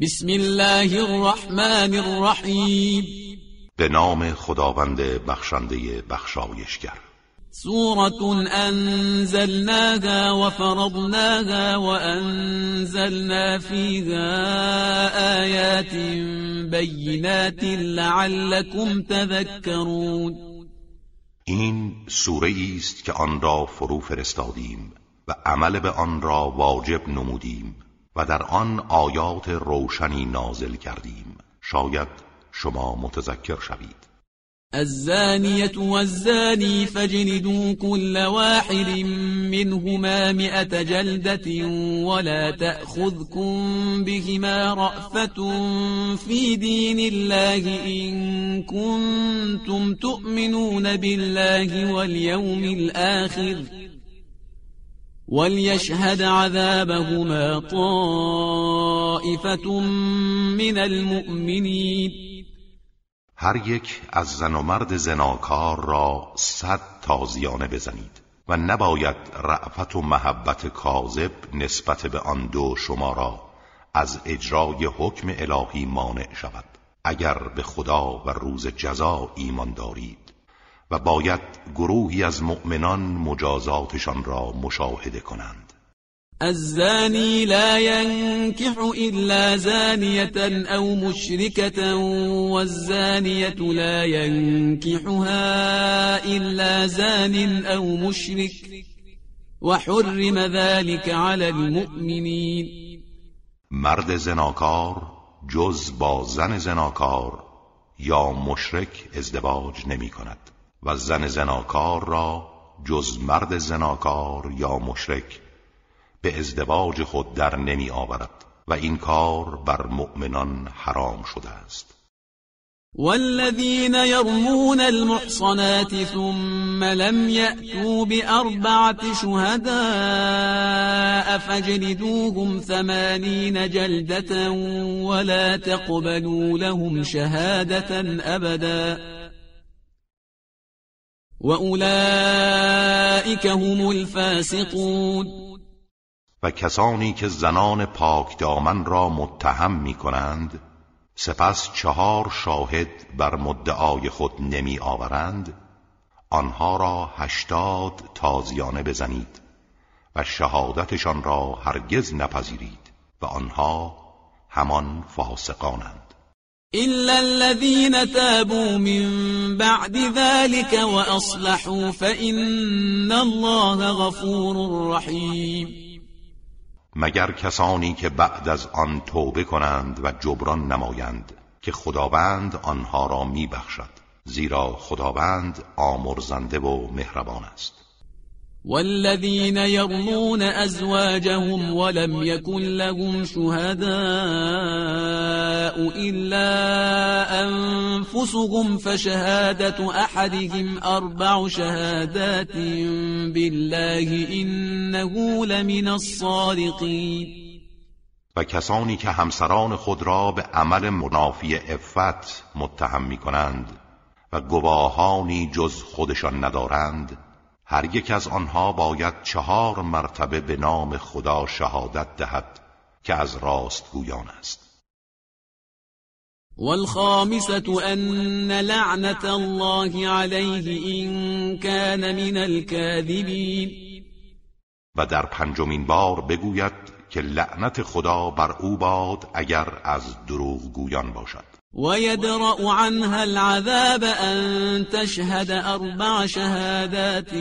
بسم الله الرحمن الرحیم به نام خداوند بخشنده بخشایشگر. سورة أنزلناها وفرضناها وأنزلنا فيها آيات بينات لعلكم تذكرون. این سوره است که آن را فرو فرستادیم و عمل به آن را واجب نمودیم. و در آن آیات روشنی نازل کردیم. شاید شما متذکر شوید. الزانية والزاني فاجلدوا كل واحد منهما مئة جلدة ولا تأخذكم بهما رأفة في دين الله إن كنتم تؤمنون بالله واليوم الآخر. وليشهد عذابهما طائفة من المؤمنين. هر یک از زن و مرد زناکار را صد تازیانه بزنید و نباید رعفت و محبت کاذب نسبت به آن دو شما را از اجرای حکم الهی مانع شود. اگر به خدا و روز جزا ایمان دارید و باید گروهی از مؤمنان مجازاتشان را مشاهده کنند. الزاني لا ينكح إلا زانية أو مشركة والزانية لا ينكحها إلا زان أو مشرك وحرم ذلك على المؤمنين مرد زناکار جز با زن زناکار یا مشرک ازدواج نمی کند. و زن زناکار را جز مرد زناکار یا مشرک به ازدواج خود در نمی آورد و این کار بر مؤمنان حرام شده است. والذين يرمون المحصنات ثم لم يأتوا بأربعة شهداء فاجلدوهم ثمانين جلدة ولا تقبلوا لهم شهادة أبدا. وأولئك هم الفاسقون و کسانی که زنان پاک دامن را متهم می کنند سپس چهار شاهد بر مدعای خود نمی آورند آنها را هشتاد تازیانه بزنید و شهادتشان را هرگز نپذیرید و آنها همان فاسقانند. إلا الذين تابوا من بعد ذلك وأصلحوا فإن الله غفور رحيم. مگر کسانی که بعد از آن توبه کنند و جبران نمایند که خداوند آنها را میبخشد زیرا خداوند آمرزنده و مهربان است. والذين يرمون أزواجهم ولم يكن لهم شهداء إلا أنفسهم فشهادة أحدهم أربع شهادات بالله إنه لمن الصادقين. و کسانی که همسران خود را به عمل منافی افت متهم می کنند و گواهانی جز خودشان ندارند هر یک از آنها باید چهار مرتبه به نام خدا شهادت دهد که از راست گویان است. والخامسة أن لعنة الله عليه إن كان من الكاذبين. و در پنجمین بار بگوید که لعنت خدا بر او باد اگر از دروغ گویان باشد. ويدرأ عنها العذاب أن تشهد أربع شهادات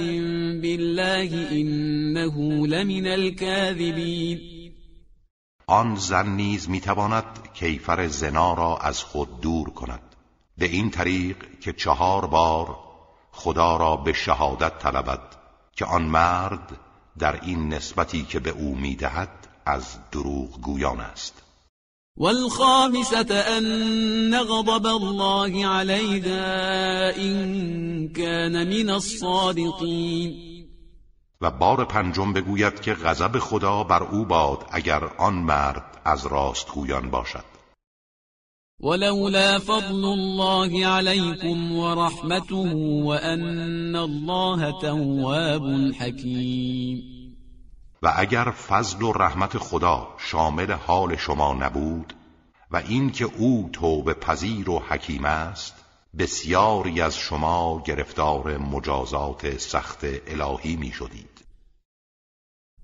بالله إنه لمن الكاذبين. آن زن نیز می‌تواند کیفر زنا را از خود دور کند. به این طریق که چهار بار خدا را به شهادت طلبد که آن مرد در این نسبتی که به او می‌دهد از دروغ گویان است. والخامسة أن غضب الله عليها إن كان من الصادقين. و بار پنجم بگوید که غضب خدا بر او باد اگر آن مرد از راستگویان باشد. ولولا فضل الله عليكم ورحمته وأن الله تواب حكيم. و اگر فضل و رحمت خدا شامل حال شما نبود و اینکه او توبه پذیر و حکیم است بسیاری از شما گرفتار مجازات سخت الهی می شدید.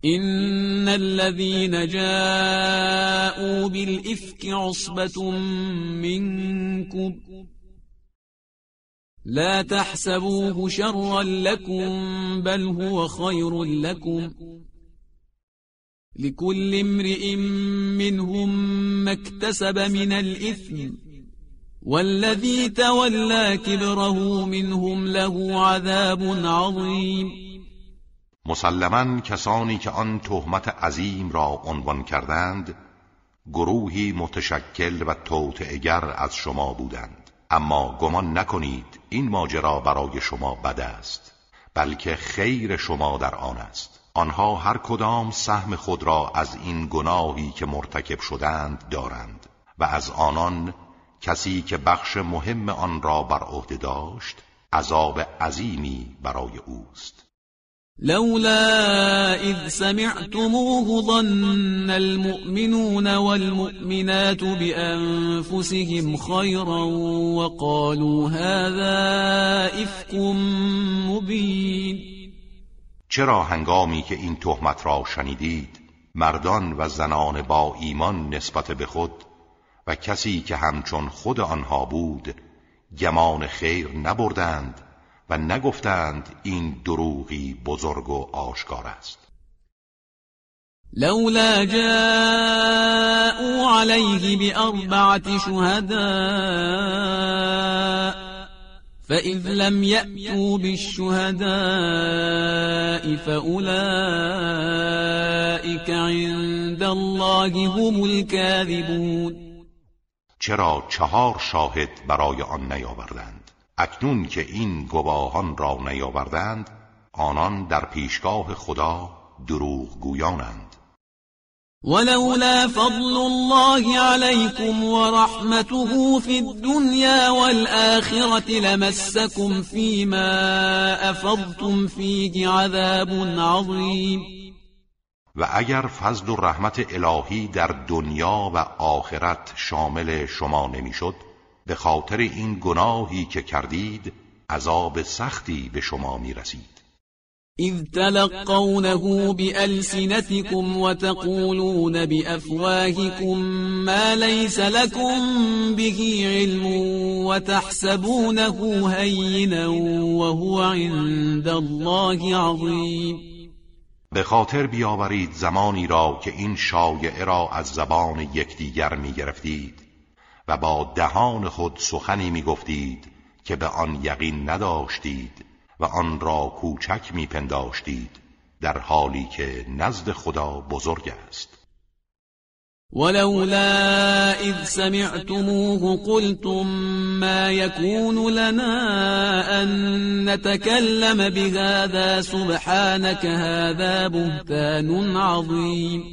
إن الذين جاءوا بالإفك عصبة منكم لا تحسبوه شرا لكم بل هو خير لكم لكل امرئ منهم ما اكتسب من الإثم والذي تولى كبره منهم له عذاب عظيم. مسلما کسانی که آن تهمت عظیم را عنوان کردند گروهی متشکل و توطعگر از شما بودند. اما گمان نکنید این ماجرا برای شما بد است بلکه خیر شما در آن است. آنها هر کدام سهم خود را از این گناهی که مرتکب شدند دارند و از آنان کسی که بخش مهم آن را بر عهده داشت عذاب عظیمی برای اوست. لولا إذ سمعتموه ظن المؤمنون والمؤمنات بأنفسهم خيرا وقالوا هذا إفك مبين. چرا هنگامی که این تهمت را شنیدید مردان و زنان با ایمان نسبت به خود و کسی که همچون خود آنها بود گمان خیر نبردند و نگفتند این دروغی بزرگ و آشکار است. لولا جاءوا عليه بأربعة شهداء فإذ لم يأتوا بالشهداء فأولئك عند الله هم الكاذبون چرا چهار شاهد برای آن نیاوردند؟ اکنون که این گواهان را نیاوردند آنان در پیشگاه خدا دروغ گویانند ولولا فضل الله عليكم ورحمته في الدنيا والآخرة لمسكم فيما أفضتم فيه عذاب عظيم. و اگر فضل و رحمت الهی در دنیا و آخرت شامل شما نمی‌شد به خاطر این گناهی که کردید عذاب سختی به شما می رسید اذ تلقونه بألسنتكم وتقولون بأفواهكم ما ليس لكم به علم وتحسبونه هينا وهو عند الله عظيم. به خاطر بیاورید زمانی را که این شایعه را از زبان یکدیگر می گرفتید و با دهان خود سخنی می گفتید که به آن یقین نداشتید. و آن را کوچک می پنداشتید در حالی که نزد خدا بزرگ است. ولولا اذ سمعتموه قلتم ما يكون لنا ان نتكلم بهذا سبحانك هذا بهتان عظیم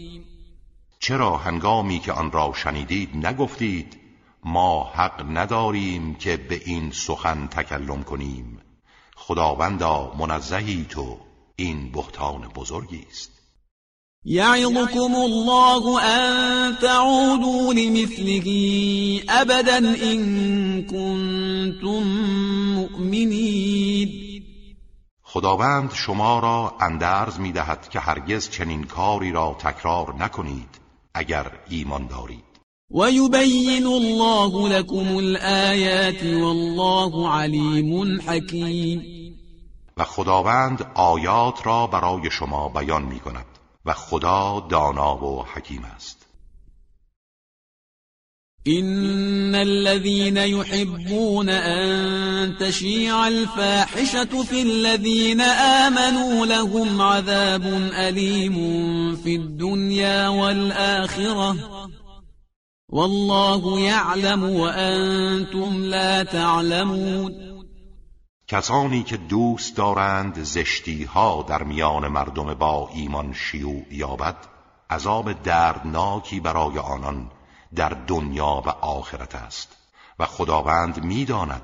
چرا هنگامی که آن را شنیدید نگفتید ما حق نداریم که به این سخن تکلم کنیم؟ خداوندا منزهی تو این بهتان بزرگی است. یعظكم الله ان تعودوا لمثله ابدا ان کنتم مؤمنین. خداوند شما را اندرز می دهد که هرگز چنین کاری را تکرار نکنید اگر ایمان دارید. ويبين الله لكم الآيات والله عليم حكيم و خداوند آیات را برای شما بیان می کند و خدا دانا و حکیم است. إن الذين يحبون أن تشيع الفاحشة في الذين آمنوا لهم عذاب أليم في الدنيا والآخرة. والله يعلم وانتم لا تعلمون. کسانی که دوست دارند زشتی ها در میان مردم با ایمان شیوع یابد عذاب دردناکی برای آنان در دنیا و آخرت است و خداوند می‌داند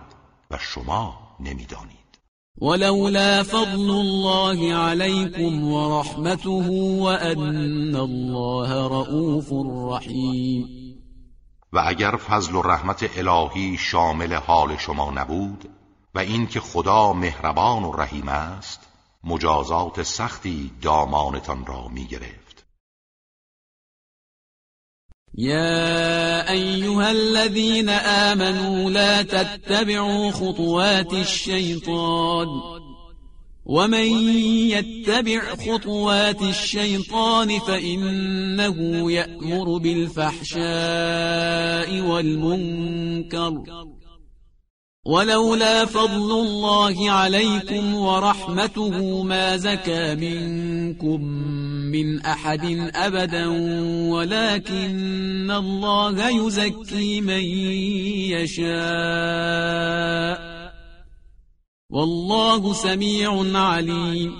و شما نمی‌دانید. ولولا فضل الله عليكم ورحمته وأن الله رؤوف رحيم و اگر فضل و رحمت الهی شامل حال شما نبود و اینکه خدا مهربان و رحیم است مجازات سختی دامانتان را می گرفت یا ایها الذين آمنوا لا تتبعوا خطوات الشیطان ومن يتبع خطوات الشيطان فإنه يأمر بالفحشاء والمنكر ولولا فضل الله عليكم ورحمته ما زكى منكم من أحد أبدا ولكن الله يزكي من يشاء. والله سمیع علیم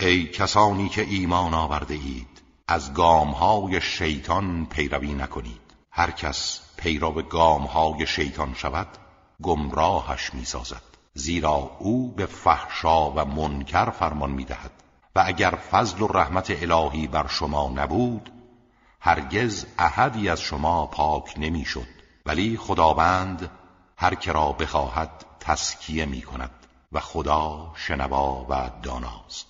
ای کسانی که ایمان آورده اید از گامهای شیطان پیروی نکنید. هر کس پیرو گامهای شیطان شود گمراهش می‌سازد. زیرا او به فحشا و منکر فرمان می‌دهد. و اگر فضل و رحمت الهی بر شما نبود هرگز احدی از شما پاک نمی‌شد. ولی خداوند هر که را بخواهد تسکیه می کند و خدا شنوا و داناست.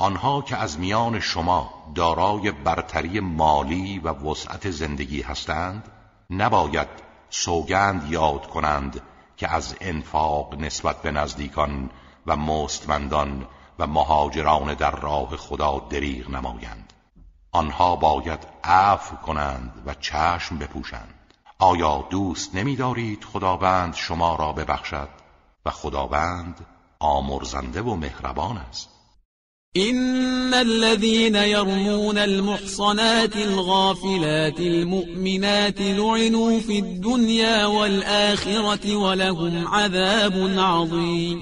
آنها که از میان شما دارای برتری مالی و وسعت زندگی هستند نباید سوگند یاد کنند که از انفاق نسبت به نزدیکان و مستمندان و مهاجران در راه خدا دریغ نمایند. آنها باید عفو کنند و چشم بپوشند. آیا دوست نمیدارید خداوند شما را ببخشد؟ و خداوند آمرزنده و مهربان است. إن الذين يرمون المحصنات الغافلات المؤمنات لعنوا في الدنيا والآخرة ولهم عذاب عظيم.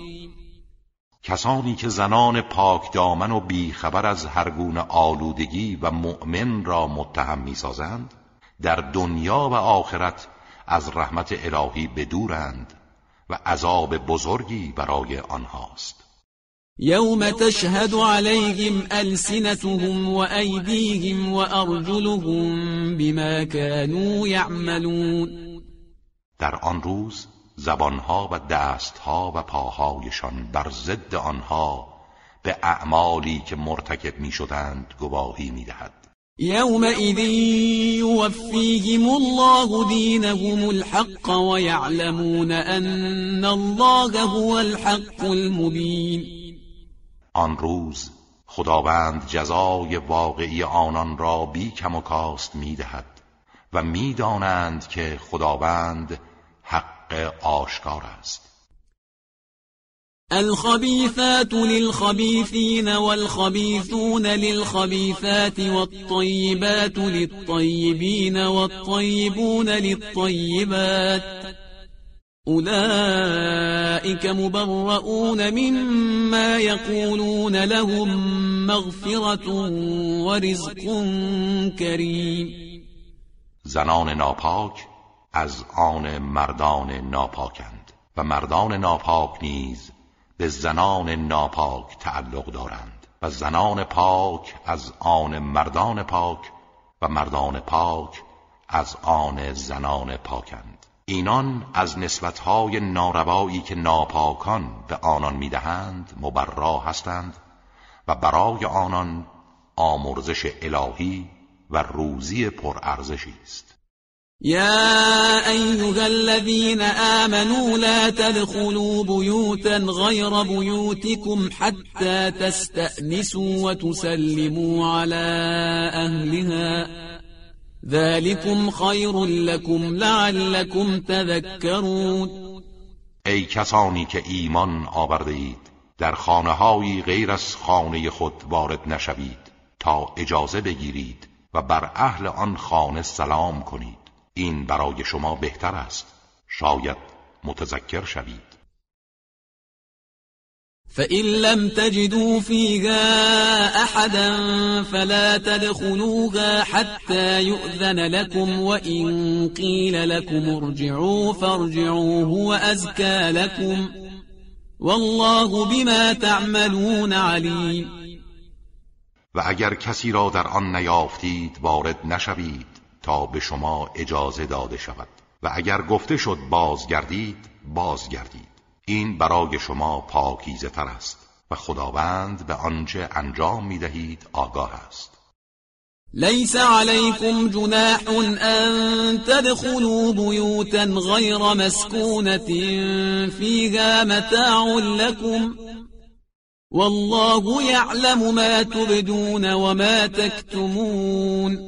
کسانی که زنان پاک دامن و بیخبر از هر گونه آلودگی و مؤمن را متهم می‌سازند در دنیا و آخرت از رحمت الهی بدورند و عذاب بزرگی برای آنهاست. يوم تشهد عليهم ألسنتهم وأيديهم وأرجلهم بما كانوا يعملون. در آن روز زبانها و دستها و پاهایشان بر ضد آنها به اعمالی که مرتکب می شدند گواهی می دهد يومئذ يوفيهم الله دينهم الحق ويعلمون أن الله هو الحق المبين. آن روز خداوند جزای واقعی آنان را بی کم و کاست می‌دهد و می‌دانند که خداوند حق آشکار است. الخبيثات للخبيثين والخبيثون للخبيثات والطيبات للطيبين والطيبون للطيبات أولئك مبرؤون مما يقولون لهم مغفرة ورزق كريم. زنان ناپاک از آن مردان ناپاکند و مردان ناپاک نیز به زنان ناپاک تعلق دارند و زنان پاک از آن مردان پاک و مردان پاک از آن زنان پاکند. اینان از نسبتهای ناروایی که ناپاکان به آنان می‌دهند مبرا هستند و برای آنان آمرزش الهی و روزی پرارزشی است. يا أيها الذين آمنوا لا تدخلوا بيوتا غير بيوتكم حتى تستأنسوا وتسلموا على أهلها ذلكم خیر لكم لعلكم تذكرون ای کسانی که ایمان آورده اید در خانه غیر از خانه خود وارد نشوید تا اجازه بگیرید و بر اهل آن خانه سلام کنید. این برای شما بهتر است. شاید متذکر شوید. فإن لم تجدوا فيها أحدا فلا تدخلوها حتى يؤذن لكم وإن قيل لكم ارجعوا فارجعوا هو أزكى لكم والله بما تعملون علیم و اگر کسی را در آن نیافتید وارد نشوید تا به شما اجازه داده شود. و اگر گفته شد بازگردید بازگردید. این برای شما پاکیزه تر است و خداوند به آنچه انجام می دهید آگاه است. ليس عليكم جناح أن تدخلوا بيوتا غير مسكونة فيها متاع لكم والله يعلم ما تبدون وما تكتمون.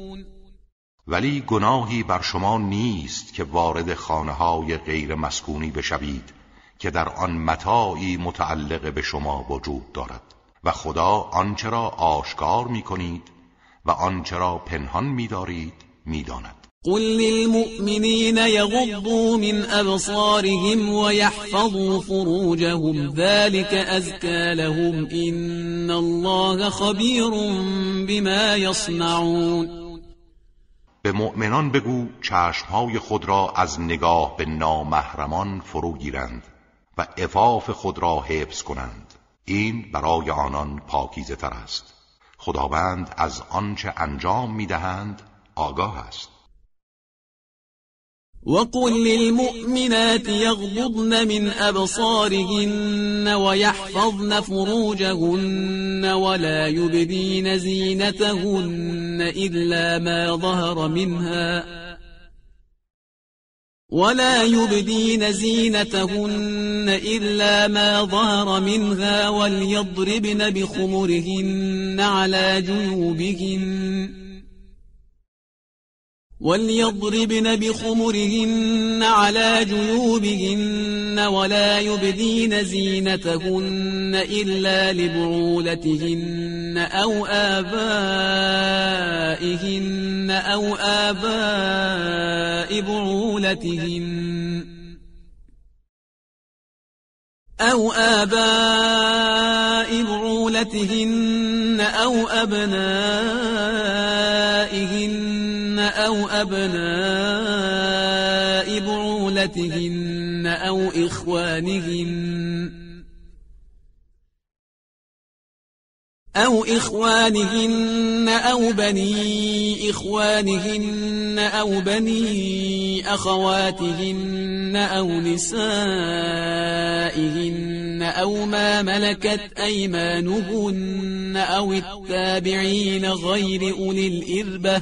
ولی گناهی بر شما نیست که وارد خانه های غیر مسکونی بشوید. که در آن متاعی متعلق به شما وجود دارد. و خدا آنچه را آشکار می کنید و آنچه را پنهان می دارید می داند. قل للمؤمنين يغضوا من أبصارهم ويحفظوا فروجهم ذلك أزكى لهم إن الله خبير بما يصنعون به مؤمنان بگو چشمهای خود را از نگاه به نامحرمان فرو گیرند. و افاف خود را حفظ کنند. این برای آنان پاکیزه تر است. خداوند از آنچه انجام می‌دهند آگاه است. وقل للمؤمنات يغضضن من أبصارهن ويحفظن فروجهن ولا يبدين زينتهن إلا ما ظهر منها ولا يبدين زينتهن إلا ما ظهر منها وليضربن بخمرهن على جيوبهن. وليضربن بخمرهن على جيوبهن ولا يبدين زينتهن إلا لبعولتهن أو آبائهن أو آباء بعولتهن أو آباء بعولتهن أو أبنائهن أو أبناء بعولتهن أو إخوانهن أو إخوانهن أو بني إخوانهن أو بني أخواتهن أو نسائهن أو ما ملكت أيمانهن أو التابعين غير أولي الإربة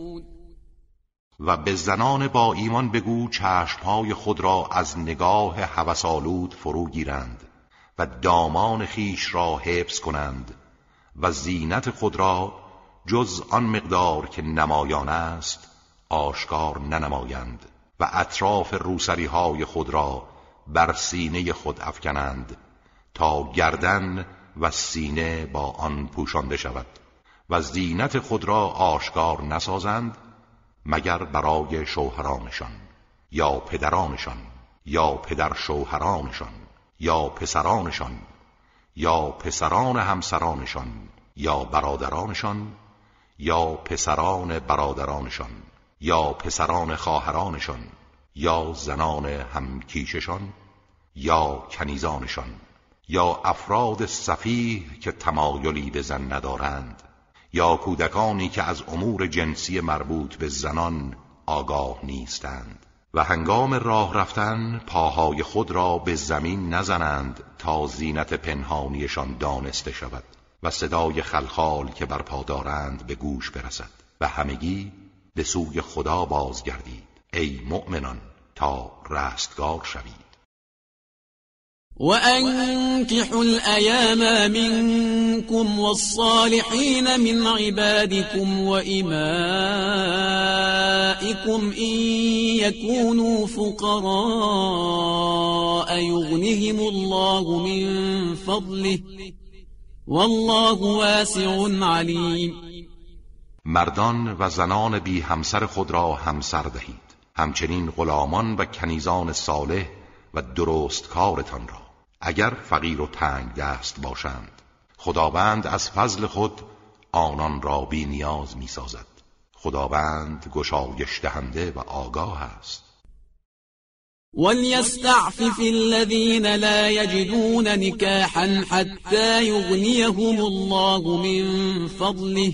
و به زنان با ایمان بگو چشمهای خود را از نگاه هوسالود فرو گیرند و دامان خیش را حفظ کنند و زینت خود را جز آن مقدار که نمایان است آشکار ننمایند و اطراف روسری های خود را بر سینه خود افکنند تا گردن و سینه با آن پوشانده شود و زینت خود را آشکار نسازند مگر برای شوهرانشان یا پدرانشان یا پدر شوهرانشان یا پسرانشان یا پسران همسرانشان یا برادرانشان یا پسران برادرانشان یا پسران خواهرانشان یا زنان همکیششان یا کنیزانشان یا افراد صفیح که تمایلی به زن ندارند. یا کودکانی که از امور جنسی مربوط به زنان آگاه نیستند. و هنگام راه رفتن پاهای خود را به زمین نزنند تا زینت پنهانیشان دانسته شود و صدای خلخال که بر دارند به گوش برسد و همگی به سوی خدا بازگردید. ای مؤمنان تا رستگار شوید. وأنكحوا الأيام منكم والصالحين من عبادكم وإمائكم إن يكونوا فقراء يغنهم الله من فضله والله واسع علیم مردان و زنان بی همسر خود را همسر دهید. همچنین غلامان و کنیزان صالح و درست کارتان را اگر فقیر و تنگ دست باشند. خداوند از فضل خود آنان را بی نیاز می سازد. خداوند گشایش دهنده و آگاه است. وليستعفف الذين لا يجدون نكاحا حتى يغنيهم الله من فضله.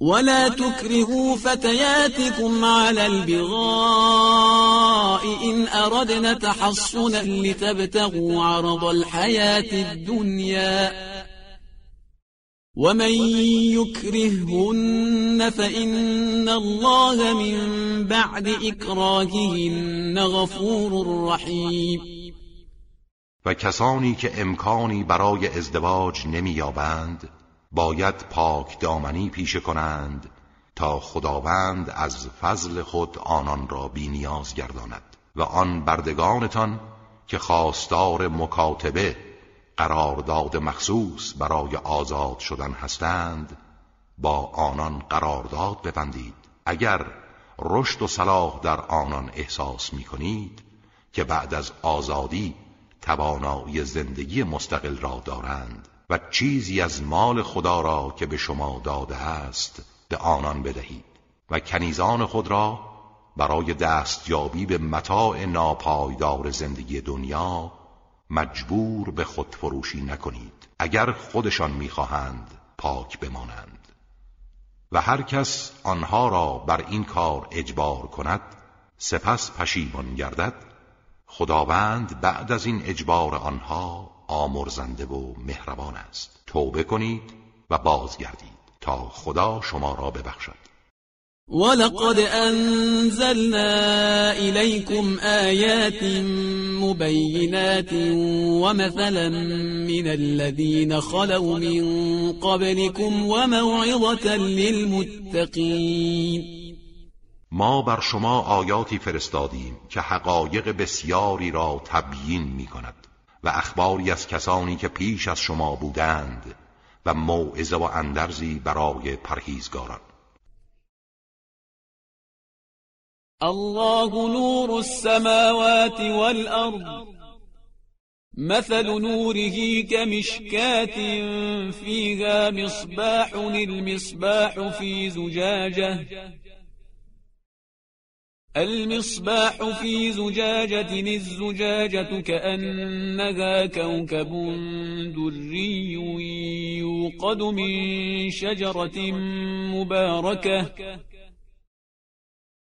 ولا تكرهوا فتياتكم على البغاء إن أردنا تحصنا لتبتغوا عرض الحياة الدنيا ومن يكرههن فإن الله من بعد إكراههن غفور رحيم و کسانی که امکانی برای ازدواج نمییابند باید پاک دامنی پیشه کنند تا خداوند از فضل خود آنان را بی نیاز گرداند و آن بردگانتان که خواستار مکاتبه قرارداد مخصوص برای آزاد شدن هستند با آنان قرارداد ببندید. اگر رشد و صلاح در آنان احساس می کنید که بعد از آزادی توانایی زندگی مستقل را دارند. و چیزی از مال خدا را که به شما داده است به آنان بدهید و کنیزان خود را برای دستیابی به متاع ناپایدار زندگی دنیا مجبور به خودفروشی نکنید اگر خودشان می‌خواهند پاک بمانند. و هر کس آنها را بر این کار اجبار کند سپس پشیمان گردد. خداوند بعد از این اجبار آنها آمرزنده و مهربان است. توبه کنید و بازگردید تا خدا شما را ببخشد. ولقد أنزلنا إليكم آيات مبينات ومثلا من الذين خلوا من قبلكم وموعظة للمتقين ما بر شما آیاتی فرستادیم که حقایق بسیاری را تبیین می کند و اخباری از کسانی که پیش از شما بودند و موعظه و اندرزی برای پرهیزگاران. الله نور السماوات والأرض مثل نوره كمشكاة فيها مصباح المصباح في زجاجة. المصباح في زجاجة الزجاجة كأنها كوكب دري يوقد من شجرة مباركة.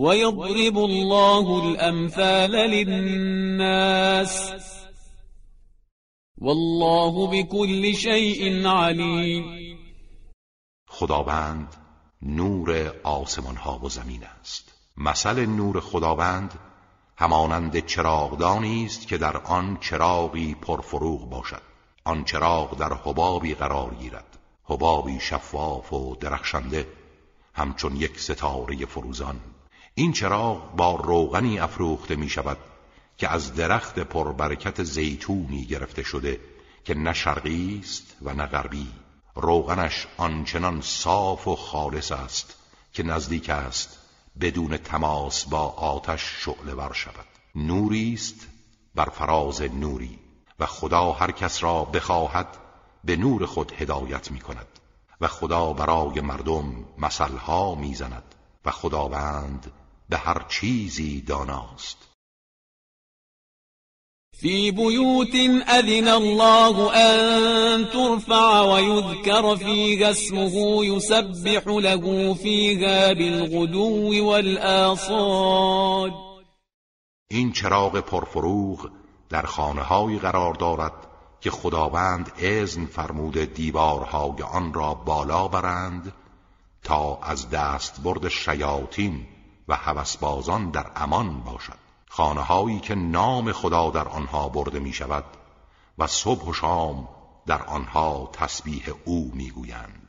ويضرب الله الأمثال للناس والله بكل شيء علیم خداوند نور آسمان ها و زمین است. مثل نور خداوند همانند چراغدانی است که در آن چراغی پرفروغ باشد. آن چراغ در حبابی قرار گیرد. حبابی شفاف و درخشنده همچون یک ستاره فروزان. این چراغ با روغنی افروخته می شود که از درخت پربرکت زیتونی گرفته شده که نه شرقی است و نه غربی. روغنش آنچنان صاف و خالص است که نزدیک است بدون تماس با آتش شعله ور شود. نوری است بر فراز نوری و خدا هر کس را بخواهد به نور خود هدایت می کند و خدا برای مردم مثلها می‌زند و خداوند به هر چیزی داناست. في بيوت أذن الله أن ترفع ويذكر فيها اسمه يسبح له فيها بالغدو والآصال. این چراغ پرفروغ در خانه قرار دارد که خداوند اذن فرمود دیوارهای آن را بالا برند تا از دست برد شیاطین و هوسبازان در امان باشد. خانه هایی که نام خدا در آنها برده می شود و صبح و شام در آنها تسبیح او می گویند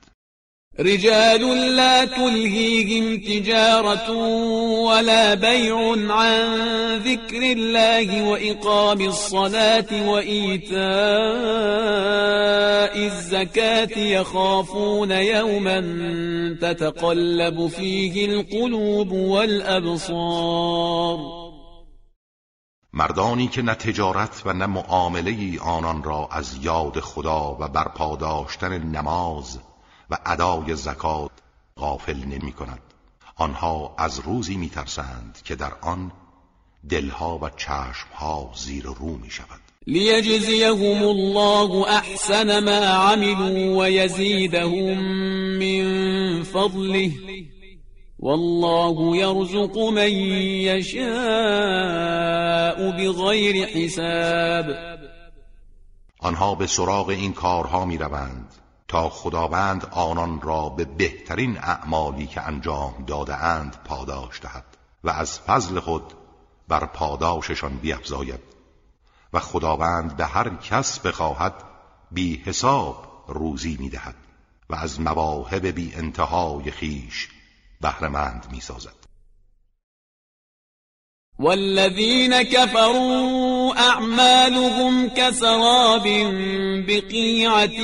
رجال لا تلهيهم تجارة ولا بيع عن ذكر الله وإقام الصلاة وإيتاء الزكاة يخافون يوما تتقلب فيه القلوب والأبصار. مردانی که نه تجارت و نه معامله آنان را از یاد خدا و برپاداشتن نماز و ادای زکات غافل نمی کند. آنها از روزی می ترسند که در آن دلها و چشمها زیر رو می شود. لیجزیهم الله احسن ما عملوا ويزيدهم من فضله. والله يرزق من يشاء بغیر حساب. آنها به سراغ این کارها می روند. تا خداوند آنان را به بهترین اعمالی که انجام داده اند پاداش دهد و از فضل خود بر پاداششان بیفزاید و خداوند به هر کس بخواهد بی حساب روزی می‌دهد و از مواهب بی انتهای خیش بهرمند می‌سازد. والذين كفروا أعمالهم كسراب بقيعة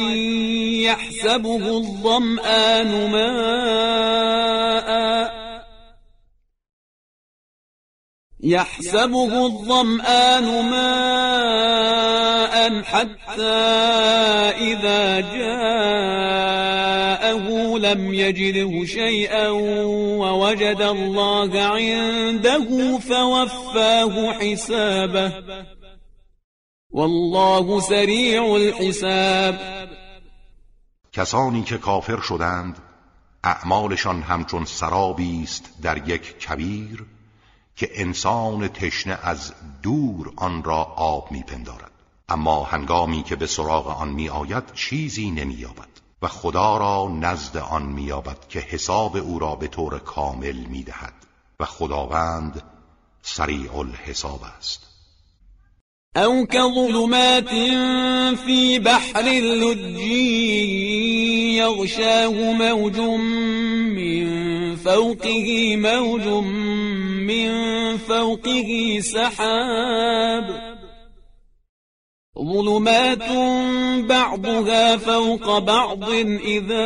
يحسبه الظمآن ماء يحسبه الظمآن ماء حتى إذا جاءه لم يجده شيئا ووجد الله عنده فوفاه حسابه. والله سریع الحساب. کسانی که کافر شدند اعمالشان همچون سرابی است در یک کبیر که انسان تشنه از دور آن را آب میپندارد. اما هنگامی که به سراغ آن میآید چیزی نمییابد. و خدا را نزد آن مییابد که حساب او را به طور کامل می‌دهد و خداوند سریع الحساب است. او كظلمات في بحر اللجي يغشاه موج من فوقه موج من فوقه سحاب. ظلمات بعضها فوق بعض إذا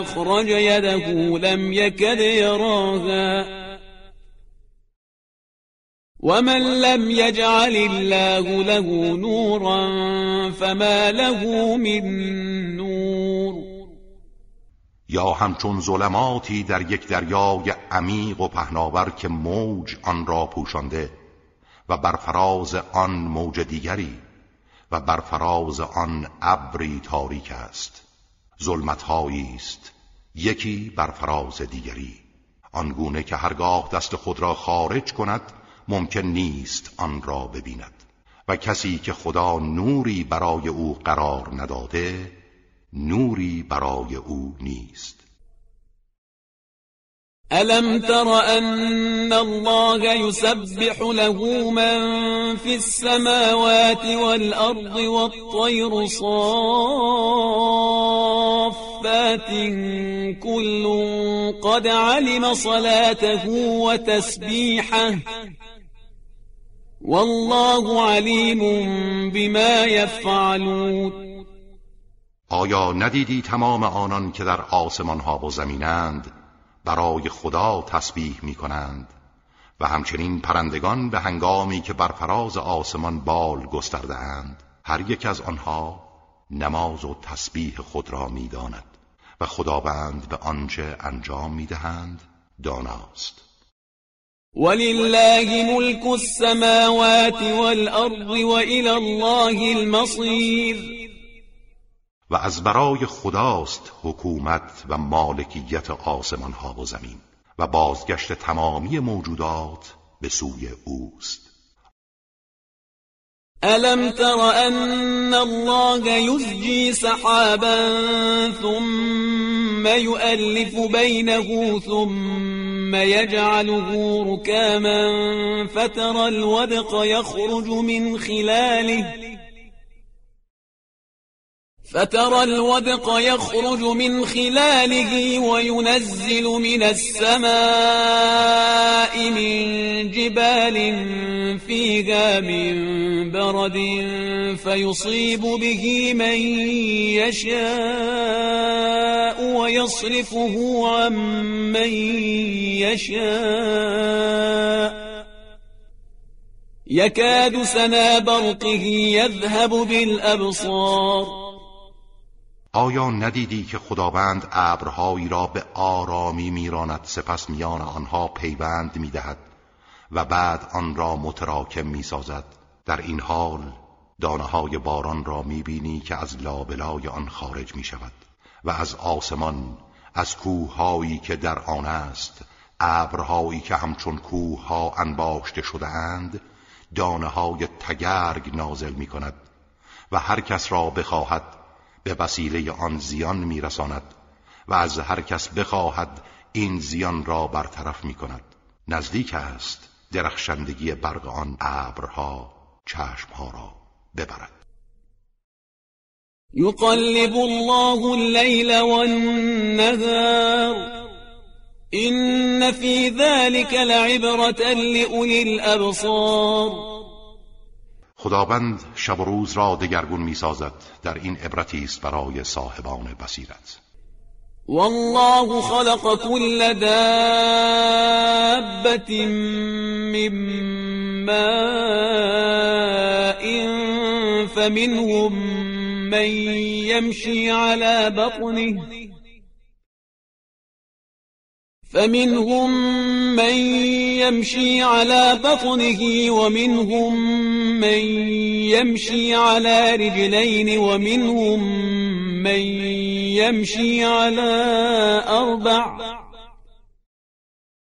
أخرج يده لم يكد يراها ومن لم يجعل الله له نورا فما له من نور یا همچون ظلماتی در یک دریای عمیق و پهناور که موج آن را پوشانده و بر فراز آن موج دیگری و بر فراز آن ابری تاریک است. ظلمتهایی است. یکی بر فراز دیگری. آنگونه که هرگاه دست خود را خارج کند ممکن نیست آن را ببیند. و کسی که خدا نوری برای او قرار نداده نوری برای او نیست. ألم تر أن الله يسبح له من في السماوات والأرض والطير صافات كل قد علم صلاته وتسبيحه والله علیم بما یفعلون آیا ندیدی تمام آنان که در آسمان ها و زمینند برای خدا تسبیح می کنند و همچنین پرندگان به هنگامی که بر فراز آسمان بال گسترده اند هر یک از آنها نماز و تسبیح خود را می‌داند و خداوند به آنچه انجام می‌دهند داناست. ولله ملك السماوات والأرض وإلى الله المصير و از برای خداست حکومت و مالکیت آسمان ها و زمین و بازگشت تمامی موجودات به سوی اوست. ألم تر أن الله يزجي سحابا ثم يؤلف بينه ثم يجعله ركاما فترى الودق يخرج من خلاله فترى الودق يخرج من خلاله وينزل من السماء من جبال فيها من برد فيصيب به من يشاء ويصرفه عن من يشاء. يكاد سنا برقه يذهب بالأبصار. آیا ندیدی که خداوند ابرهایی را به آرامی میراند؟ سپس میان آنها پیوند می‌دهد و بعد آن را متراکم می‌سازد. در این حال دانه های باران را می‌بینی که از لابلای آن خارج می شود و از آسمان از کوههایی که در آن است ابرهایی که همچون کوه ها انباشته شده اند دانه های تگرگ نازل می کند و هر کس را بخواهد به وسیله آن زیان میرساند و از هر کس بخواهد این زیان را برطرف می کند نزدیک است درخشندگی برق آن ابرها چشمها را ببرد. یقلب الله الليل والنهار. إن في ذلك لعبرة لأولي الأبصار خداوند شب و روز را دگرگون می‌سازد. در این عبرتی است برای صاحبان بصیرت. والله خلق كل دابة من ماء فمنهم من يمشي على بطنه فمنهم من يمشي على بطنه ومنهم من يمشي على رجلين ومنهم من يمشي على أربع.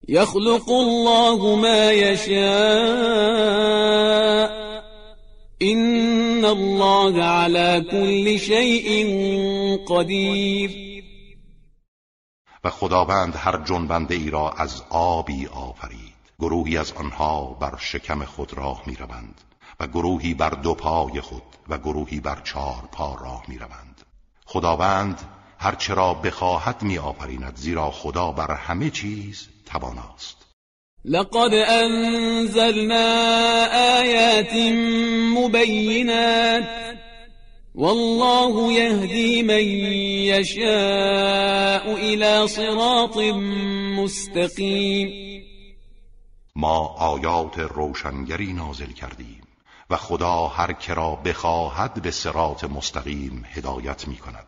يخلق الله ما يشاء. إن الله على كل شيء قدير. و خداوند هر جنبنده ای را از آبی آفرید. گروهی از آنها بر شکم خود راه می روند و گروهی بر دو پای خود و گروهی بر چهار پا راه می روند خداوند هر چرا بخواهد می آفریند زیرا خدا بر همه چیز تواناست. لقد انزلنا آیات مبینات. والله يهدي من يشاء الى صراط مستقیم. ما آیات روشنگری نازل کردیم. و خدا هر کرا بخواهد به صراط مستقیم هدایت می کند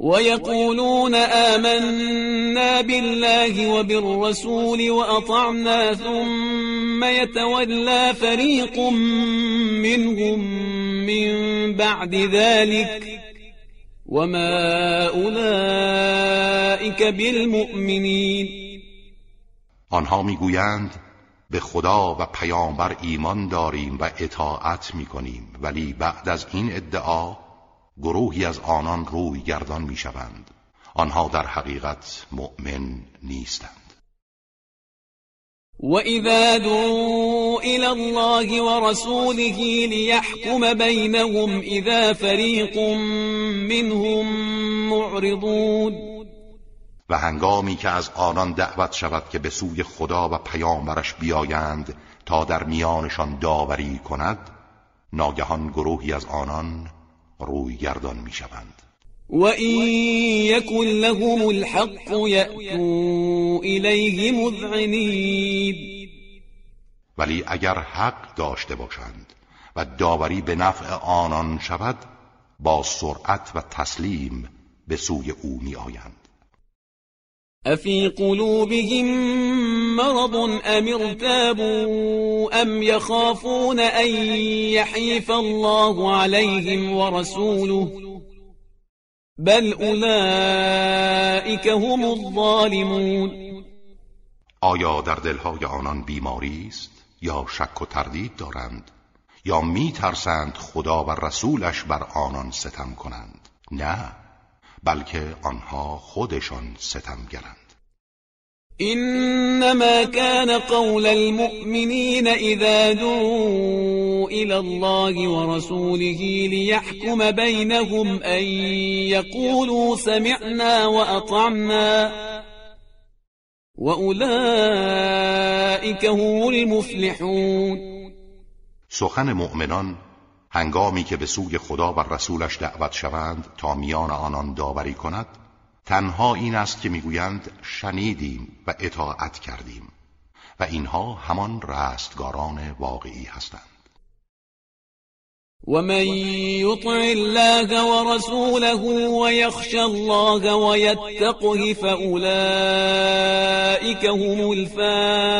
ويقولون آمنا بالله وبالرسول وأطعنا ثم يتولى فريق منهم من بعد ذلك وما أولئك بالمؤمنين. آنها می‌گویند به خدا و پیامبر ایمان داریم و اطاعت می‌کنیم. ولی بعد از این ادعا گروهی از آنان روی گردان می‌شوند. آنها در حقیقت مؤمن نیستند. وإذا دعوا إلى الله ورسوله ليحكم بينهم إذا فريق منهم معرضون و هنگامی که از آنان دعوت شود که به سوی خدا و پیامبرش بیایند تا در میانشان داوری کند ناگهان گروهی از آنان روی گردان می شوند وإن يكن لهم الحق يأتوا إليه مذعنين. ولی اگر حق داشته باشند و داوری به نفع آنان شود با سرعت و تسلیم به سوی او می آیند افی قلوبهم مرض ام ارتابوا ام يخافون ان يحيف الله عليهم ورسوله بل اولئك هم الظالمون آیا در دلهای آنان بیماری است یا شک و تردید دارند یا می ترسند خدا و رسولش بر آنان ستم کنند؟ نه. بلکه آنها خودشان ستمگرند. انما كان قول المؤمنين اذا دعوا الى الله ورسوله ليحكم بينهم ان يقولوا سمعنا واطعنا واولئك هم المفلحون. سخن مؤمنان هنگامی که به سوی خدا و رسولش دعوت شوند تا میان آنان داوری کند تنها این است که می‌گویند شنیدیم و اطاعت کردیم و اینها همان رستگاران واقعی هستند. ومن يطع الله ورسوله ويخشى الله ويتقه فأولئك هم الفائزون.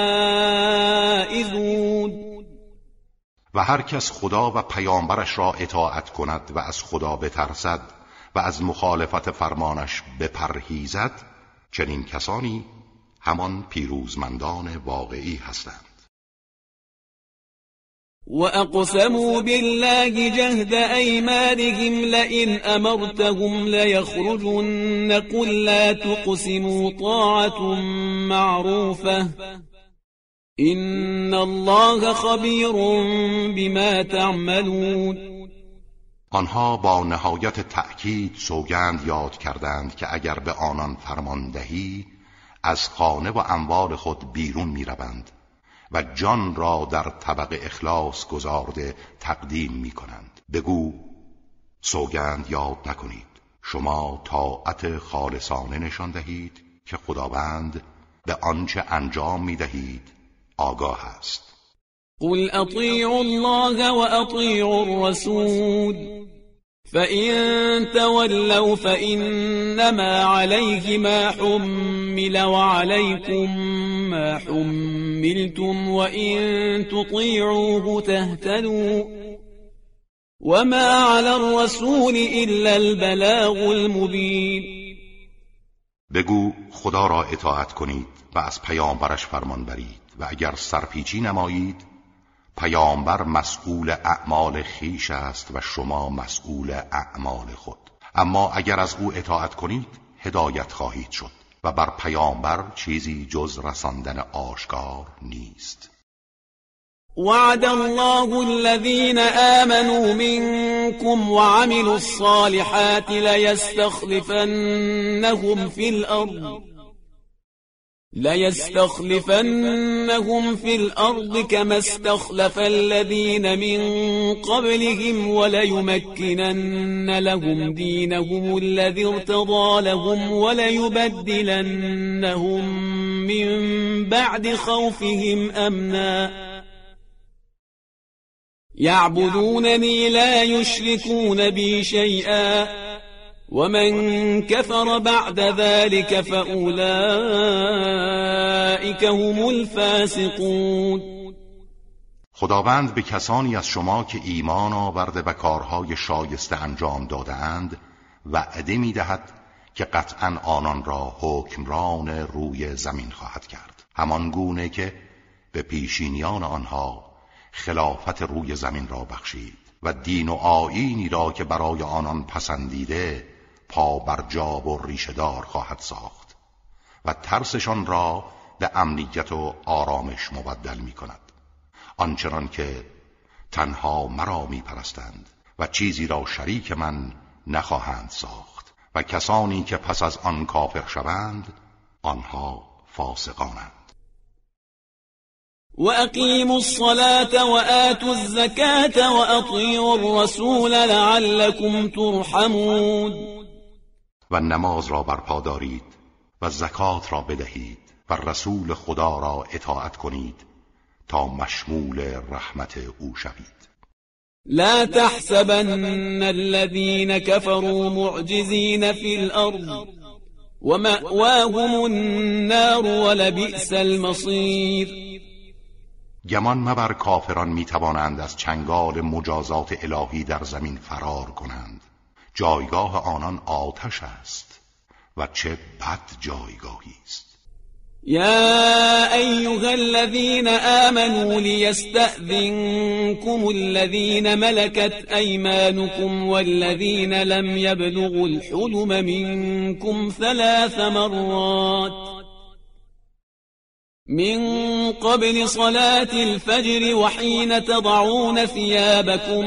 و هر کس خدا و پیامبرش را اطاعت کند و از خدا بترسد و از مخالفت فرمانش بپرهیزد چنین کسانی همان پیروزمندان واقعی هستند. اقسموا بالله جهد ایمانهم لئن امرتهم ليخرجن قل لا تقسموا طاعة معروفة إن الله خبیر بما تعملون. آنها با نهایت تأکید سوگند یاد کردند که اگر به آنان فرمان دهی از خانه و اموال خود بیرون می روند و جان را در طبق اخلاص گذارده تقدیم می کنند بگو سوگند یاد نکنید. شما طاعت خالصانه نشان دهید که خداوند به آنچه انجام می دهید آگاه است. قل اطیعوا الله و اطیعوا الرسول. فإن تولوا فإنما عليه ما حمل وعليكم ما حملتم وإن تطيعوه تهتدوا. وما على الرسول إلا البلاغ المبين. بگو خدا را اطاعت کنید و از پیامبرش فرمان برید. و اگر سرپیچی نمایید پیامبر مسئول اعمال خیش است و شما مسئول اعمال خود. اما اگر از او اطاعت کنید هدایت خواهید شد و بر پیامبر چیزی جز رساندن آشکار نیست. وعد الله الذين آمنوا منكم وعملوا الصالحات ليستخلفنهم في الأرض. ليستخلفنهم في الأرض كما استخلف الذين من قبلهم وليمكنن لهم دينهم الذي ارتضى لهم وليبدلنهم من بعد خوفهم أمنا. يعبدونني لا يشركون بي شيئا. ومن كفر بعد ذلك فأولئك هم الفاسقون خداوند به کسانی از شما که ایمان آورده و کارهای شایسته انجام داده اند وعده می دهد که قطعا آنان را حکمران روی زمین خواهد کرد. همان گونه که به پیشینیان آنها خلافت روی زمین را بخشید و دین و آینی را که برای آنان پسندیده پا بر جاب و ریشهدار خواهد ساخت و ترسشان را به امنیت و آرامش مبدل می کند. آنچنان که تنها مرا می پرستند و چیزی را شریک من نخواهند ساخت و کسانی که پس از آن کافر شوند آنها فاسقانند. وأقيموا الصلاة وآتوا الزكاة وأطيعوا الرسول لعلكم ترحمون و نماز را برپا دارید و زکات را بدهید و رسول خدا را اطاعت کنید تا مشمول رحمت او شوید. لا تحسبن الذين كفروا معجزين في الأرض ومأواهم النار ولبئس المصير. گمان مبر کافران می توانند از چنگال مجازات الهی در زمین فرار کنند. جایگاه آنان آتش است و چه بد جایگاهی است. يا أيها الذين آمنوا ليستأذنكم الذين ملكت أيمانكم والذين لم يبلغوا الحلم منكم ثلاث مرات من قبل صلاة الفجر وحين تضعون ثيابكم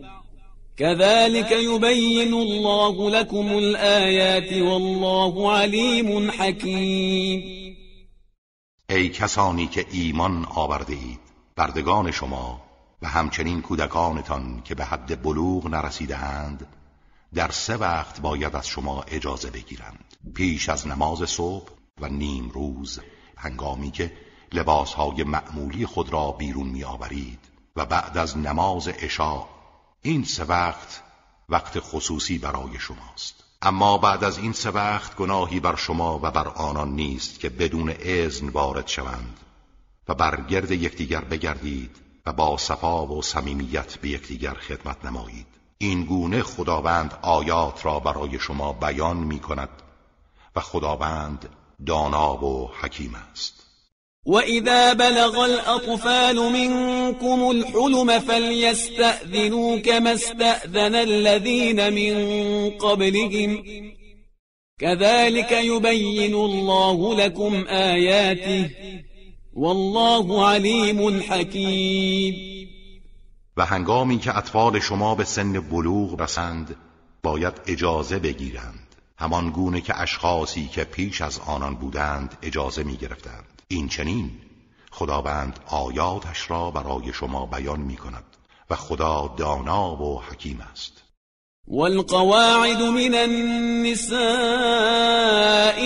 كذلك يبين الله لكم الآيات والله عليم حكيم. ای کسانی که ایمان آورده اید بردگان شما و همچنین کودکانتان که به حد بلوغ نرسیده اند در سه وقت باید از شما اجازه بگیرند. پیش از نماز صبح و نیم روز هنگامی که لباسهای معمولی خود را بیرون می آورید و بعد از نماز عشا این سه وقت وقت خصوصی برای شماست. اما بعد از این سه وقت گناهی بر شما و بر آنان نیست که بدون اذن وارد شوند و بر گرد یکدیگر بگردید و با صفا و صمیمیت به یکدیگر خدمت نمایید. این گونه خداوند آیات را برای شما بیان می کند و خداوند دانا و حکیم است. وإذا بلغ الأطفال منكم الحلم فليستأذنوا كما استأذن الذين من قبلهم كذلك يبين الله لكم آياته والله علیم حکیم و هنگامی که اطفال شما به سن بلوغ رسند باید اجازه بگیرند. همان گونه که اشخاصی که پیش از آنان بودند اجازه می گرفتند این چنین خداوند آیاتش را برای شما بیان می کند و خدا دانا و حکیم است. والقواعد من النساء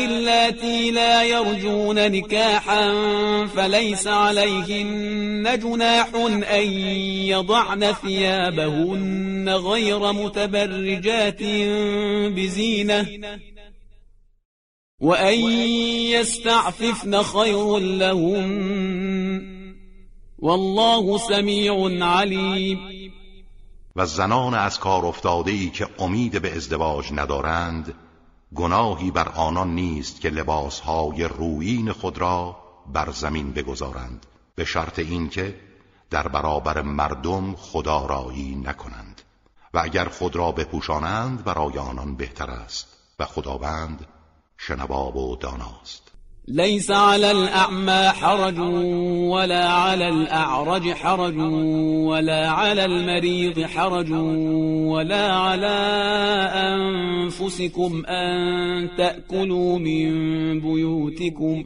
اللاتي لا يرجون نكاحا فليس عليهن جناح أن يضعن ثيابهن غير متبرجات بزينة. وأن يستعففن خير لهن والله سميع عليم و زنان از کار افتاده ای که امید به ازدواج ندارند گناهی بر آنان نیست که لباسهای رویین خود را بر زمین بگذارند به شرط اینکه در برابر مردم خدارایی نکنند. و اگر خود را بپوشانند برای آنان بهتر است. و خداوند شنوا و داناست. ليس على الأعمى حرج ولا على الأعرج حرج ولا على المريض حرج ولا على أنفسكم أن تأكلوا من بيوتكم.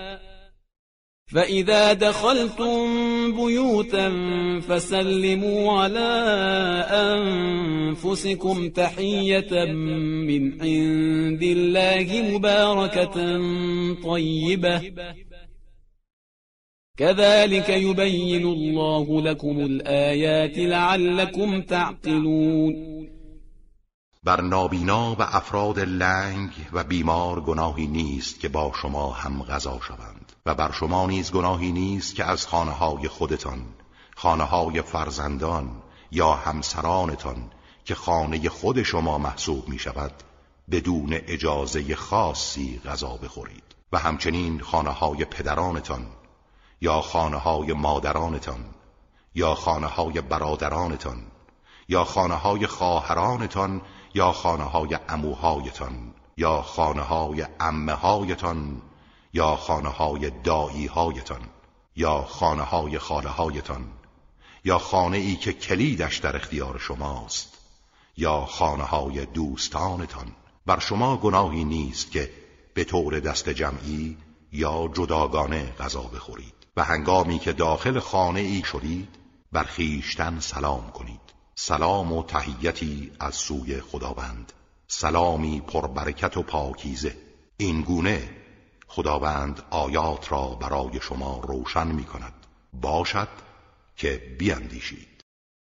فإذا دخلتم بيوتا فسلموا على أنفسكم تحية من عند الله مباركة طيبة. كذلك يبين الله لكم الآيات لعلكم تعقلون. بر نابینا و افراد لنگ و بیمار گناهی نیست که با شما هم غذا شوند. و بر شما نیز گناهی نیست که از خانه های خودتان خانه های فرزندان یا همسرانتان که خانه خود شما محسوب می شود بدون اجازه خاصی غذا بخورید. و همچنین خانه های پدرانتان یا خانه های مادرانتان یا خانه های برادرانتان یا خانه های خواهرانتان یا خانه های اموهایتان یا خانه های یا خانه های دایی هایتان یا خانه های خاله هایتان یا خانه ای که کلیدش در اختیار شماست یا خانه های دوستانتان. بر شما گناهی نیست که به طور دست جمعی یا جداگانه غذا بخورید و هنگامی که داخل خانه ای شدید بر خیشتن سلام کنید. سلام و تحیتی از سوی خداوند. سلامی پربرکت و پاکیزه. این گونه خداوند آیات را برای شما روشن می کند باشد که بیاندیشید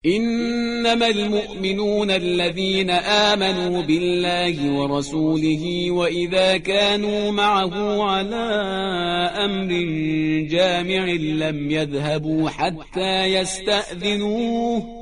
انما المؤمنون الذين آمنوا بالله ورسوله وإذا كانوا معه على أمر جامع لم يذهبوا حتى يستأذنوه.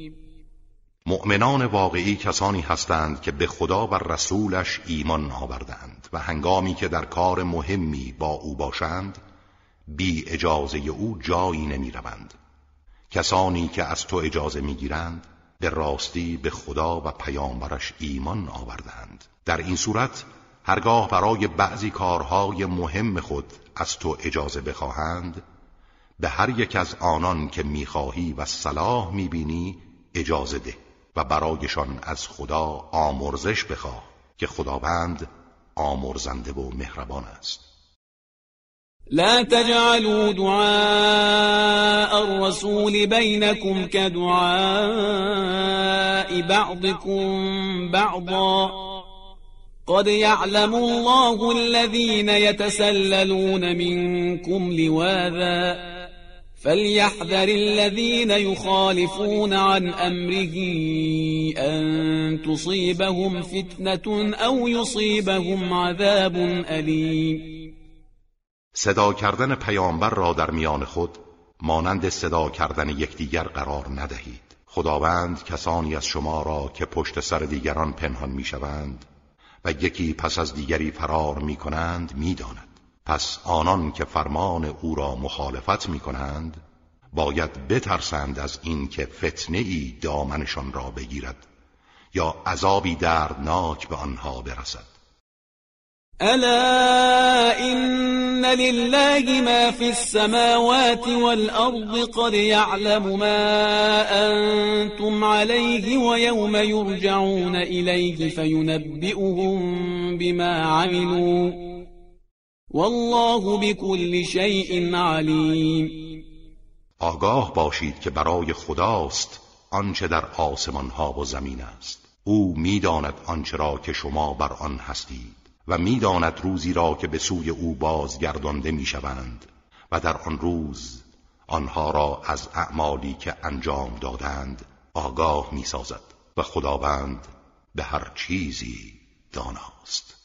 مؤمنان واقعی کسانی هستند که به خدا و رسولش ایمان آوردند و هنگامی که در کار مهمی با او باشند بی اجازه او جایی نمی روند. کسانی که از تو اجازه می گیرند به راستی به خدا و پیامبرش ایمان آوردند در این صورت هرگاه برای بعضی کارهای مهم خود از تو اجازه بخواهند به هر یک از آنان که می‌خواهی و صلاح می‌بینی اجازه ده و برایشان از خدا آمرزش بخواه که خداوند آمرزنده و مهربان است. لا تجعلوا دعاء الرسول بينكم كدعاء بعضكم بعضا. قد يعلم الله الذين يتسللون منكم لواذا. فليحذر الذين يخالفون عن أمره أن تصيبهم فتنة أو يصيبهم عذاب أليم. صدا کردن پیامبر را در میان خود مانند صدا کردن یکدیگر قرار ندهید. خداوند کسانی از شما را که پشت سر دیگران پنهان می‌شوند و یکی پس از دیگری فرار می کنند می پس آنان که فرمان او را مخالفت می کنند باید بترسند از اینکه فتنه ای دامنشان را بگیرد یا عذابی دردناک به آنها برسد. الا ان لله ما في السماوات والارض قد يعلم ما انتم عليه ويوم يرجعون اليه فينبئهم بما عملوا. والله بكل شيء علیم آگاه باشید که برای خداست آنچه در آسمان ها و زمین است. او می‌داند آنچه را که شما بر آن هستید و می‌داند روزی را که به سوی او بازگردانده می‌شوند و در آن روز آنها را از اعمالی که انجام دادند آگاه می‌سازد و خداوند به هر چیزی داناست.